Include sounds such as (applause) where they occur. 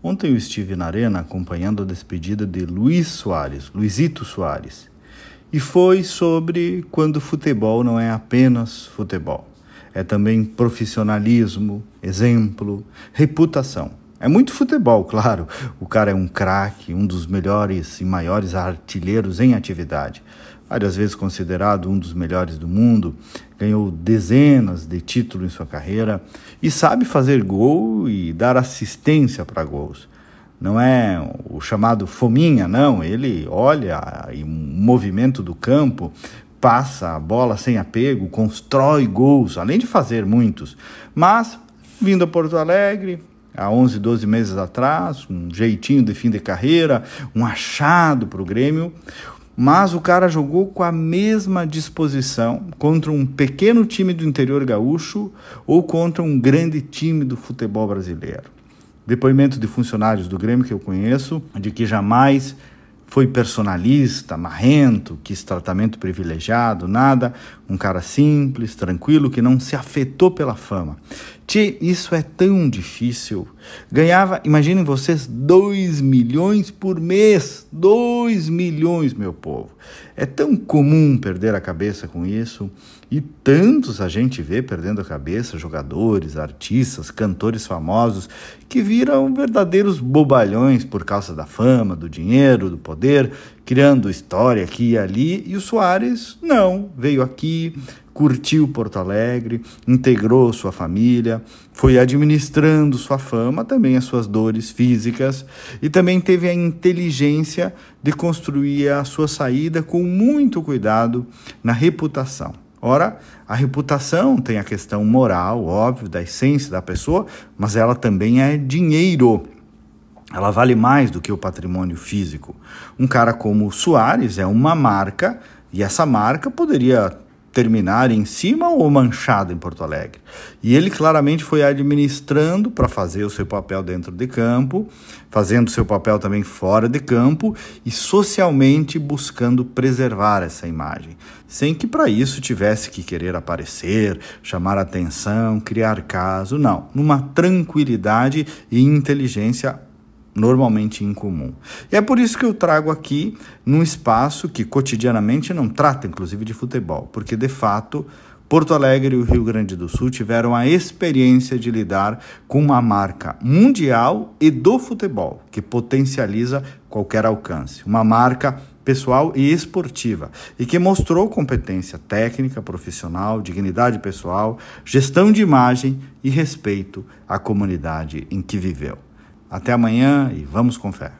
Ontem eu estive na arena acompanhando a despedida de Luiz Soares, Luizito Soares. E foi sobre quando futebol não é apenas futebol. É também profissionalismo, exemplo, reputação. É muito futebol, (laughs) claro. O cara é um craque, um dos melhores e maiores artilheiros em atividade. Várias vezes considerado um dos melhores do mundo, ganhou dezenas de títulos em sua carreira e sabe fazer gol e dar assistência para gols. Não é o chamado fominha, não. Ele olha o movimento do campo, passa a bola sem apego, constrói gols, além de fazer muitos. Mas, vindo a Porto Alegre, há 11, 12 meses atrás, um jeitinho de fim de carreira, um achado para o Grêmio, mas o cara jogou com a mesma disposição contra um pequeno time do interior gaúcho ou contra um grande time do futebol brasileiro. Depoimentos de funcionários do Grêmio que eu conheço, de que jamais foi personalista, marrento, quis tratamento privilegiado, nada. Um cara simples, tranquilo, que não se afetou pela fama. Tchê, isso é tão difícil. Ganhava, imaginem vocês, 2 milhões por mês. 2 milhões, meu povo. É tão comum perder a cabeça com isso. E tantos a gente vê perdendo a cabeça, jogadores, artistas, cantores famosos, que viram verdadeiros bobalhões por causa da fama, do dinheiro, do poder, criando história aqui e ali. E o Soares, não, veio aqui, curtiu Porto Alegre, integrou sua família, foi administrando sua fama, também as suas dores físicas, e também teve a inteligência de construir a sua saída com muito cuidado na reputação. Ora, a reputação tem a questão moral, óbvio, da essência da pessoa, mas ela também é dinheiro. Ela vale mais do que o patrimônio físico. Um cara como Soares é uma marca, e essa marca poderia terminar em cima ou manchado em Porto Alegre. E ele claramente foi administrando para fazer o seu papel dentro de campo, fazendo seu papel também fora de campo e socialmente buscando preservar essa imagem, sem que para isso tivesse que querer aparecer, chamar atenção, criar caso, não, numa tranquilidade e inteligência normalmente incomum. E é por isso que eu trago aqui num espaço que cotidianamente não trata inclusive de futebol, porque de fato Porto Alegre e o Rio Grande do Sul tiveram a experiência de lidar com uma marca mundial e do futebol, que potencializa qualquer alcance. Uma marca pessoal e esportiva e que mostrou competência técnica, profissional, dignidade pessoal, gestão de imagem e respeito à comunidade em que viveu. Até amanhã e vamos com fé.